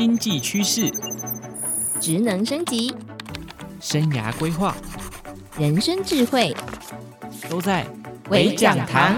经济趋势、职能升级、生涯规划、人生智慧，都在微讲堂。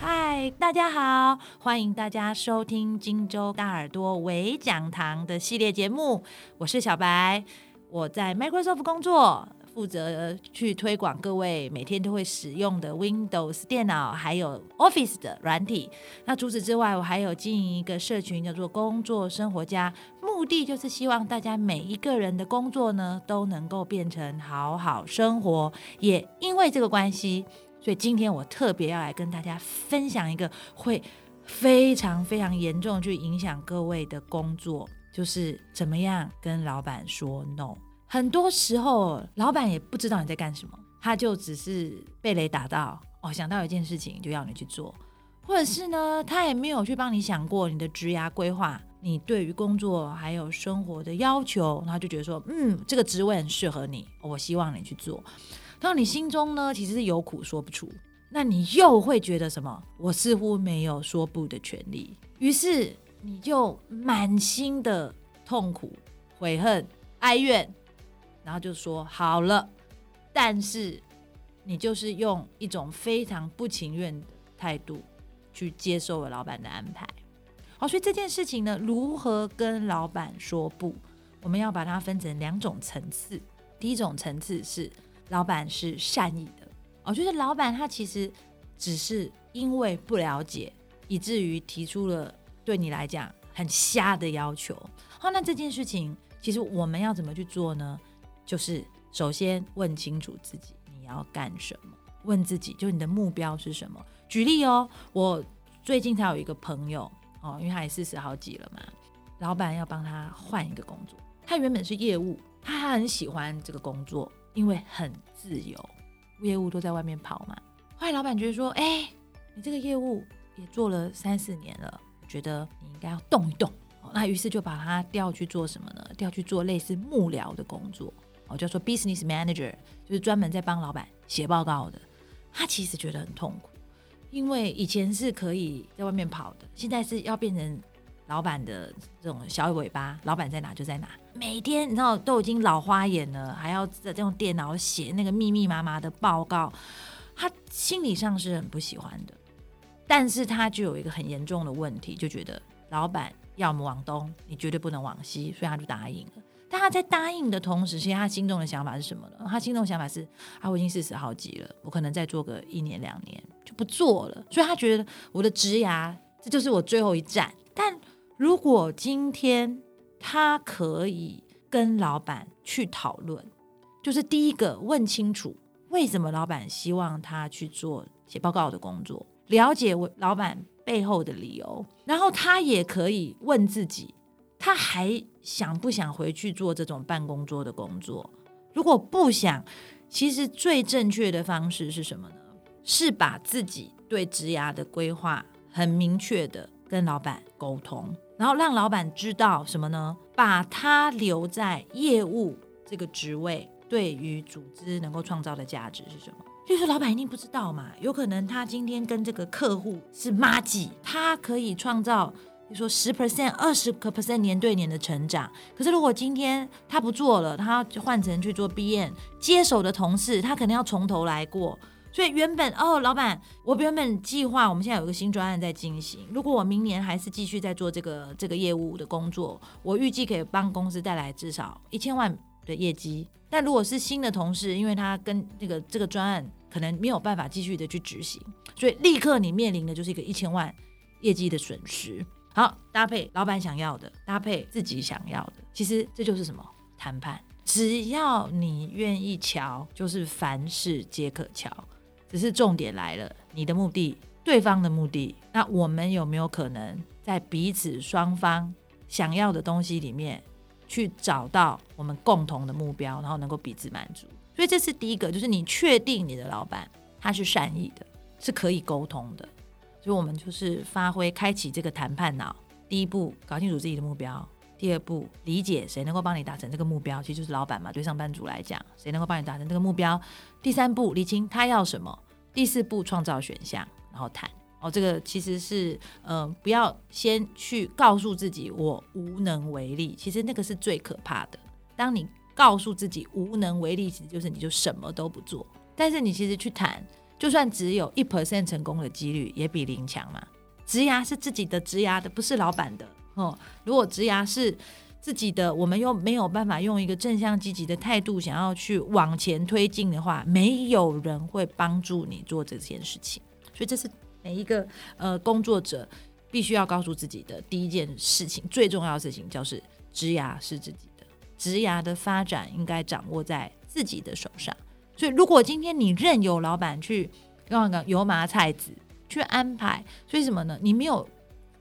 嗨，大家好，欢迎大家收听荆州大耳朵微讲堂的系列节目，我是小白，我在 Microsoft 工作。负责去推广各位每天都会使用的 Windows 电脑，还有 Office 的软体。那除此之外，我还有经营一个社群，叫做“工作生活家”，目的就是希望大家每一个人的工作呢，都能够变成好好生活。也因为这个关系，所以今天我特别要来跟大家分享一个会非常非常严重去影响各位的工作，就是怎么样跟老板说 “no”。很多时候，老板也不知道你在干什么，他就只是被雷打到哦，想到一件事情就要你去做，或者是呢，他也没有去帮你想过你的职涯规划，你对于工作还有生活的要求，然后就觉得说，嗯，这个职位很适合你，我希望你去做。然后你心中呢，其实是有苦说不出，那你又会觉得什么？我似乎没有说不的权利，于是你就满心的痛苦、悔恨、哀怨。然后就说好了，但是你就是用一种非常不情愿的态度去接受了老板的安排。好，所以这件事情呢，如何跟老板说不？我们要把它分成两种层次。第一种层次是老板是善意的，哦，就是老板他其实只是因为不了解，以至于提出了对你来讲很瞎的要求。好，那这件事情其实我们要怎么去做呢？就是首先问清楚自己你要干什么，问自己就你的目标是什么。举例哦，我最近才有一个朋友哦，因为他也四十好几了嘛，老板要帮他换一个工作。他原本是业务，他还很喜欢这个工作，因为很自由，业务都在外面跑嘛。后来老板觉得说，哎，你这个业务也做了三四年了，觉得你应该要动一动。那于是就把他调去做什么呢？调去做类似幕僚的工作。我叫做 business manager，就是专门在帮老板写报告的。他其实觉得很痛苦，因为以前是可以在外面跑的，现在是要变成老板的这种小尾巴，老板在哪就在哪。每天你知道都已经老花眼了，还要在这种电脑写那个密密麻麻的报告，他心理上是很不喜欢的。但是他就有一个很严重的问题，就觉得老板要么往东，你绝对不能往西，所以他就答应了。但他在答应的同时，其实他心中的想法是什么呢？他心中的想法是：啊，我已经四十好几了，我可能再做个一年两年就不做了。所以他觉得我的职涯这就是我最后一站。但如果今天他可以跟老板去讨论，就是第一个问清楚为什么老板希望他去做写报告的工作，了解我老板背后的理由，然后他也可以问自己。他还想不想回去做这种办公桌的工作？如果不想，其实最正确的方式是什么呢？是把自己对职涯的规划很明确的跟老板沟通，然后让老板知道什么呢？把他留在业务这个职位，对于组织能够创造的价值是什么？就是老板一定不知道嘛，有可能他今天跟这个客户是麻吉，他可以创造。你说十 percent、二十个 percent 年对年的成长，可是如果今天他不做了，他就换成去做 B N 接手的同事，他可能要从头来过。所以原本哦，老板，我原本计划我们现在有一个新专案在进行，如果我明年还是继续在做这个这个业务的工作，我预计可以帮公司带来至少一千万的业绩。但如果是新的同事，因为他跟这个这个专案可能没有办法继续的去执行，所以立刻你面临的就是一个一千万业绩的损失。好，搭配老板想要的，搭配自己想要的，其实这就是什么谈判？只要你愿意瞧，就是凡事皆可瞧。只是重点来了，你的目的，对方的目的，那我们有没有可能在彼此双方想要的东西里面，去找到我们共同的目标，然后能够彼此满足？所以这是第一个，就是你确定你的老板他是善意的，是可以沟通的。所以，我们就是发挥开启这个谈判脑。第一步，搞清楚自己的目标；第二步，理解谁能够帮你达成这个目标，其实就是老板嘛。对上班族来讲，谁能够帮你达成这个目标？第三步，理清他要什么；第四步，创造选项，然后谈。哦，这个其实是呃，不要先去告诉自己我无能为力，其实那个是最可怕的。当你告诉自己无能为力，其实就是你就什么都不做。但是你其实去谈，就算只有一 percent 成功的几率，也比零强嘛。职涯是自己的职涯的，不是老板的哦。如果职涯是自己的，我们又没有办法用一个正向积极的态度想要去往前推进的话，没有人会帮助你做这件事情。所以这是每一个呃工作者必须要告诉自己的第一件事情，最重要的事情就是职涯是自己的，职涯的发展应该掌握在自己的手上。所以如果今天你任由老板去刚刚油麻菜籽。去安排，所以什么呢？你没有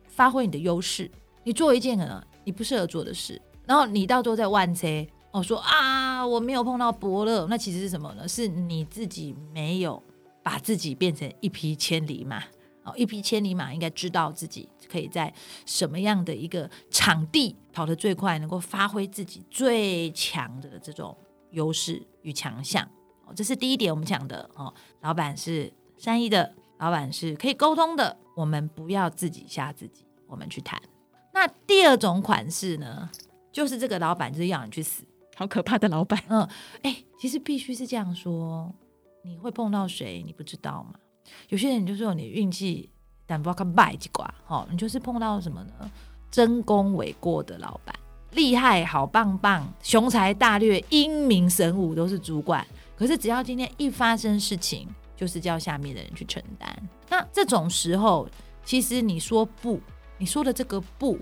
发挥你的优势，你做一件可能你不适合做的事，然后你到最后在万车哦，说啊我没有碰到伯乐，那其实是什么呢？是你自己没有把自己变成一匹千里马哦，一匹千里马应该知道自己可以在什么样的一个场地跑得最快，能够发挥自己最强的这种优势与强项，这是第一点我们讲的哦，老板是善意的。老板是可以沟通的，我们不要自己吓自己，我们去谈。那第二种款式呢，就是这个老板就是要你去死，好可怕的老板。嗯，哎、欸，其实必须是这样说，你会碰到谁，你不知道吗？有些人就说你运气，但不要看败几卦，哦，你就是碰到什么呢？真功诿过的老板，厉害，好棒棒，雄才大略，英明神武，都是主管。可是只要今天一发生事情，就是叫下面的人去承担。那这种时候，其实你说不，你说的这个不，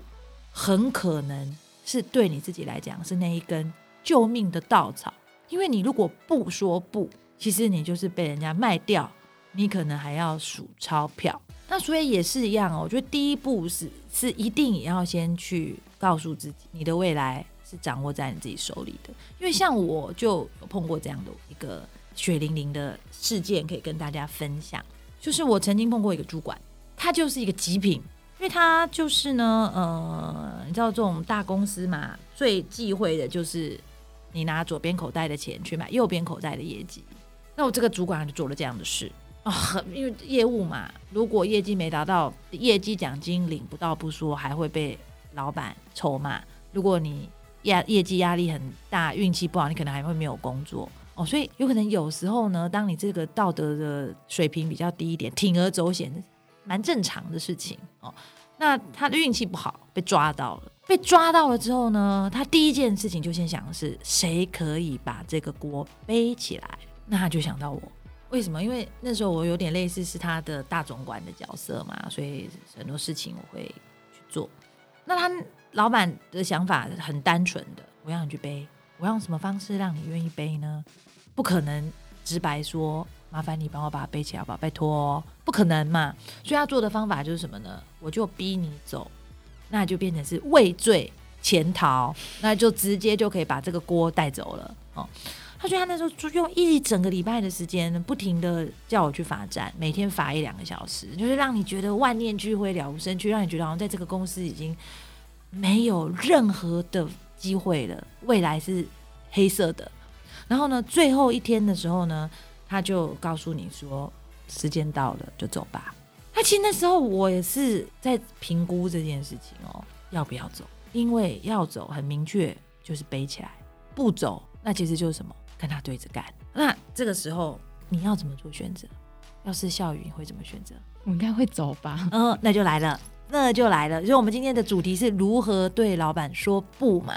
很可能是对你自己来讲是那一根救命的稻草。因为你如果不说不，其实你就是被人家卖掉，你可能还要数钞票。那所以也是一样哦。我觉得第一步是是一定也要先去告诉自己，你的未来是掌握在你自己手里的。因为像我就有碰过这样的一个。血淋淋的事件可以跟大家分享，就是我曾经碰过一个主管，他就是一个极品，因为他就是呢，呃，你知道这种大公司嘛，最忌讳的就是你拿左边口袋的钱去买右边口袋的业绩。那我这个主管就做了这样的事啊，因为业务嘛，如果业绩没达到，业绩奖金领不到不说，还会被老板臭骂。如果你压业绩压力很大，运气不好，你可能还会没有工作。哦，所以有可能有时候呢，当你这个道德的水平比较低一点，铤而走险，蛮正常的事情哦。那他的运气不好，被抓到了，被抓到了之后呢，他第一件事情就先想的是谁可以把这个锅背起来？那他就想到我，为什么？因为那时候我有点类似是他的大总管的角色嘛，所以很多事情我会去做。那他老板的想法很单纯的，我要你去背，我用什么方式让你愿意背呢？不可能直白说，麻烦你帮我把它背起来吧，拜托，不可能嘛。所以他做的方法就是什么呢？我就逼你走，那就变成是畏罪潜逃，那就直接就可以把这个锅带走了哦。他说他那时候就用一整个礼拜的时间，不停的叫我去罚站，每天罚一两个小时，就是让你觉得万念俱灰，了无生趣，让你觉得好像在这个公司已经没有任何的机会了，未来是黑色的。然后呢，最后一天的时候呢，他就告诉你说，时间到了，就走吧。他其实那时候我也是在评估这件事情哦，要不要走？因为要走很明确，就是背起来；不走，那其实就是什么，跟他对着干。那这个时候你要怎么做选择？要是笑宇，你会怎么选择？我应该会走吧。嗯，那就来了。那就来了，所以我们今天的主题是如何对老板说不嘛？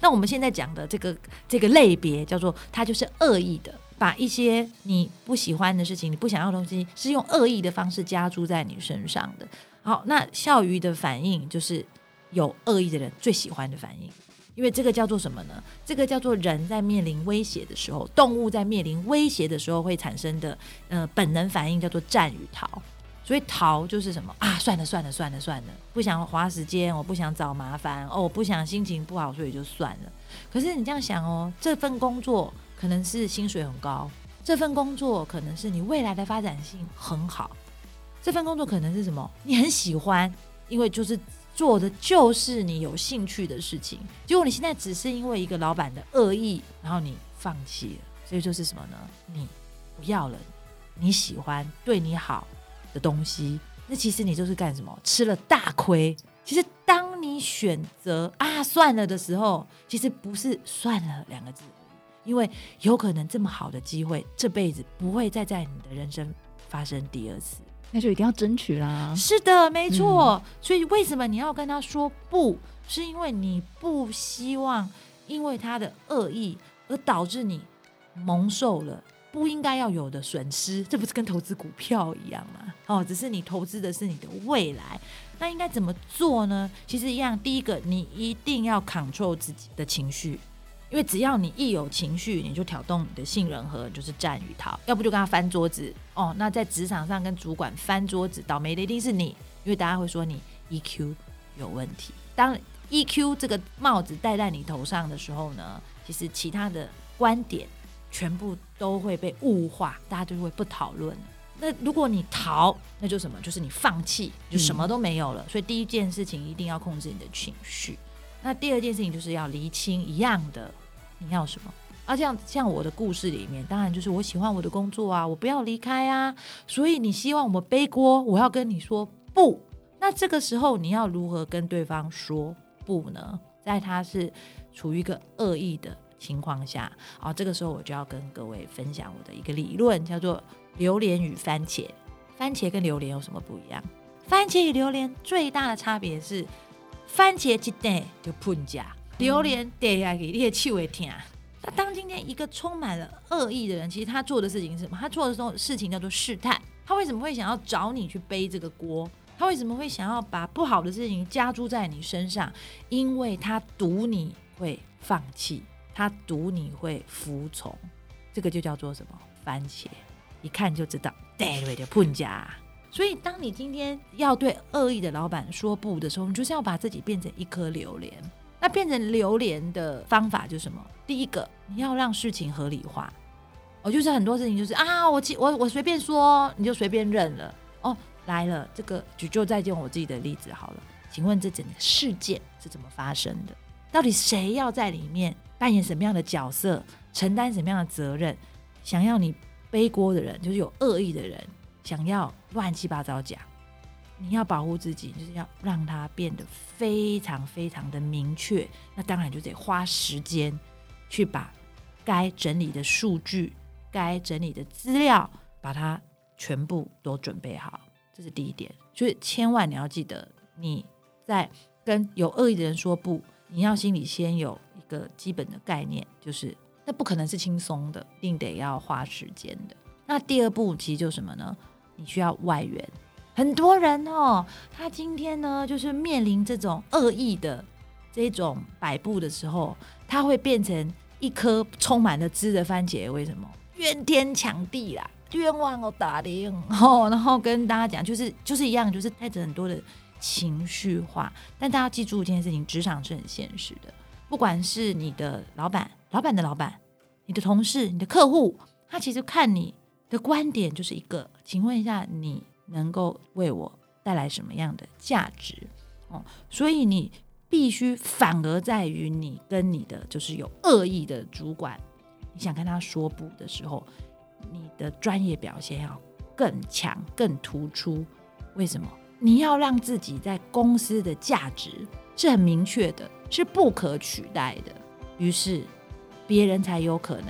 那我们现在讲的这个这个类别叫做，它就是恶意的，把一些你不喜欢的事情、你不想要的东西，是用恶意的方式加诸在你身上的。好，那笑鱼的反应就是有恶意的人最喜欢的反应，因为这个叫做什么呢？这个叫做人在面临威胁的时候，动物在面临威胁的时候会产生的呃本能反应，叫做战与逃。所以逃就是什么啊？算了算了算了算了，不想花时间，我不想找麻烦哦，我不想心情不好，所以就算了。可是你这样想哦，这份工作可能是薪水很高，这份工作可能是你未来的发展性很好，这份工作可能是什么？你很喜欢，因为就是做的就是你有兴趣的事情。结果你现在只是因为一个老板的恶意，然后你放弃了，所以就是什么呢？你不要了，你喜欢对你好的东西，那其实你就是干什么？吃了大亏。其实当你选择啊算了的时候，其实不是算了两个字，因为有可能这么好的机会，这辈子不会再在你的人生发生第二次。那就一定要争取啦。是的，没错。嗯、所以为什么你要跟他说不？是因为你不希望因为他的恶意而导致你蒙受了。不应该要有的损失，这不是跟投资股票一样吗？哦，只是你投资的是你的未来，那应该怎么做呢？其实一样，第一个，你一定要 control 自己的情绪，因为只要你一有情绪，你就挑动你的杏仁和，就是战与逃，要不就跟他翻桌子哦。那在职场上跟主管翻桌子，倒霉的一定是你，因为大家会说你 EQ 有问题。当 EQ 这个帽子戴在你头上的时候呢，其实其他的观点。全部都会被物化，大家就会不讨论。那如果你逃，那就什么？就是你放弃，就什么都没有了。所以第一件事情一定要控制你的情绪。那第二件事情就是要厘清一样的，你要什么？啊，这样像我的故事里面，当然就是我喜欢我的工作啊，我不要离开啊。所以你希望我背锅，我要跟你说不。那这个时候你要如何跟对方说不呢？在他是处于一个恶意的。情况下，啊，这个时候我就要跟各位分享我的一个理论，叫做榴莲与番茄。番茄跟榴莲有什么不一样？番茄与榴莲最大的差别是，番茄一点就喷假，榴莲点下去你的气味甜。那当今天一个充满了恶意的人，其实他做的事情是什么？他做的这种事情叫做试探。他为什么会想要找你去背这个锅？他为什么会想要把不好的事情加诸在你身上？因为他赌你会放弃。他赌你会服从，这个就叫做什么？番茄，一看就知道，对对的碰家。所以，当你今天要对恶意的老板说不的时候，你就是要把自己变成一颗榴莲。那变成榴莲的方法就是什么？第一个，你要让事情合理化。哦，就是很多事情就是啊，我我我随便说，你就随便认了。哦，来了，这个就就再见我自己的例子好了。请问这整个事件是怎么发生的？到底谁要在里面？扮演什么样的角色，承担什么样的责任？想要你背锅的人，就是有恶意的人，想要乱七八糟讲。你要保护自己，就是要让他变得非常非常的明确。那当然就得花时间去把该整理的数据、该整理的资料，把它全部都准备好。这是第一点，所以千万你要记得，你在跟有恶意的人说不，你要心里先有。个基本的概念就是，那不可能是轻松的，一定得要花时间的。那第二步其实就是什么呢？你需要外援。很多人哦，他今天呢，就是面临这种恶意的这种摆布的时候，他会变成一颗充满了汁的番茄。为什么？怨天抢地啦，冤枉我打的哦。然后跟大家讲，就是 就是一样，就是带着很多的情绪化。但大家记住一件事情，职场是很现实的。不管是你的老板、老板的老板、你的同事、你的客户，他其实看你的观点就是一个，请问一下，你能够为我带来什么样的价值？哦，所以你必须反而在于你跟你的就是有恶意的主管，你想跟他说不的时候，你的专业表现要更强、更突出。为什么？你要让自己在公司的价值是很明确的。是不可取代的，于是别人才有可能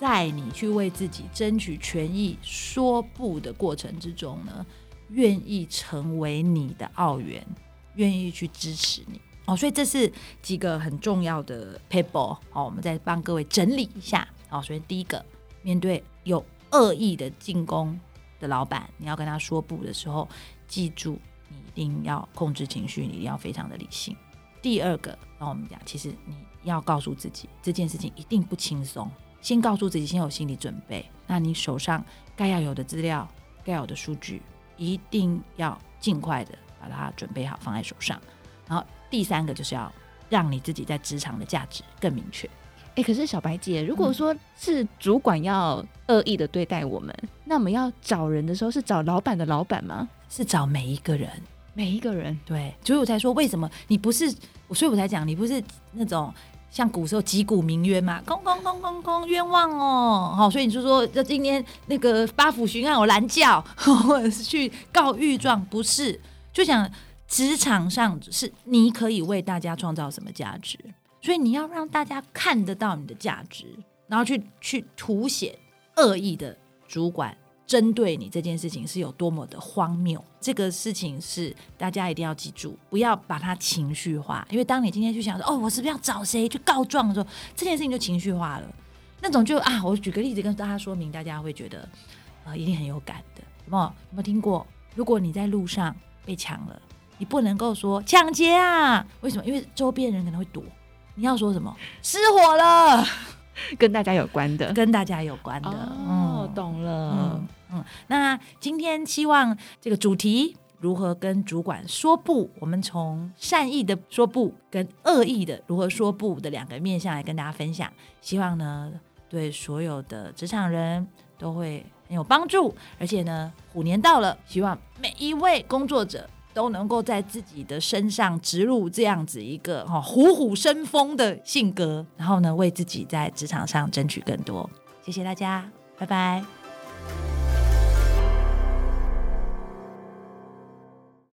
在你去为自己争取权益说不的过程之中呢，愿意成为你的奥援，愿意去支持你哦。所以这是几个很重要的 paper 好，我们再帮各位整理一下。好，首先第一个，面对有恶意的进攻的老板，你要跟他说不的时候，记住你一定要控制情绪，你一定要非常的理性。第二个，那我们讲，其实你要告诉自己这件事情一定不轻松，先告诉自己，先有心理准备。那你手上该要有的资料、该有的数据，一定要尽快的把它准备好，放在手上。然后第三个就是要让你自己在职场的价值更明确。哎，可是小白姐，如果说是主管要恶意的对待我们，嗯、那我们要找人的时候是找老板的老板吗？是找每一个人。每一个人，对，所以我才说为什么你不是，所以我才讲你不是那种像古时候击鼓鸣冤嘛，空空空空空冤枉哦，好，所以你就说，这今天那个八府巡按我拦轿，或者是去告御状，不是，就想职场上是你可以为大家创造什么价值，所以你要让大家看得到你的价值，然后去去凸显恶意的主管。针对你这件事情是有多么的荒谬，这个事情是大家一定要记住，不要把它情绪化。因为当你今天去想说，哦，我是不是要找谁去告状的时候，这件事情就情绪化了。那种就啊，我举个例子跟大家说明，大家会觉得呃一定很有感的。有没有？有没有听过？如果你在路上被抢了，你不能够说抢劫啊？为什么？因为周边人可能会躲。你要说什么？失火了，跟大家有关的，跟大家有关的。哦，嗯、懂了。嗯嗯，那今天希望这个主题如何跟主管说不，我们从善意的说不跟恶意的如何说不的两个面向来跟大家分享，希望呢对所有的职场人都会很有帮助，而且呢虎年到了，希望每一位工作者都能够在自己的身上植入这样子一个哈虎虎生风的性格，然后呢为自己在职场上争取更多。谢谢大家，拜拜。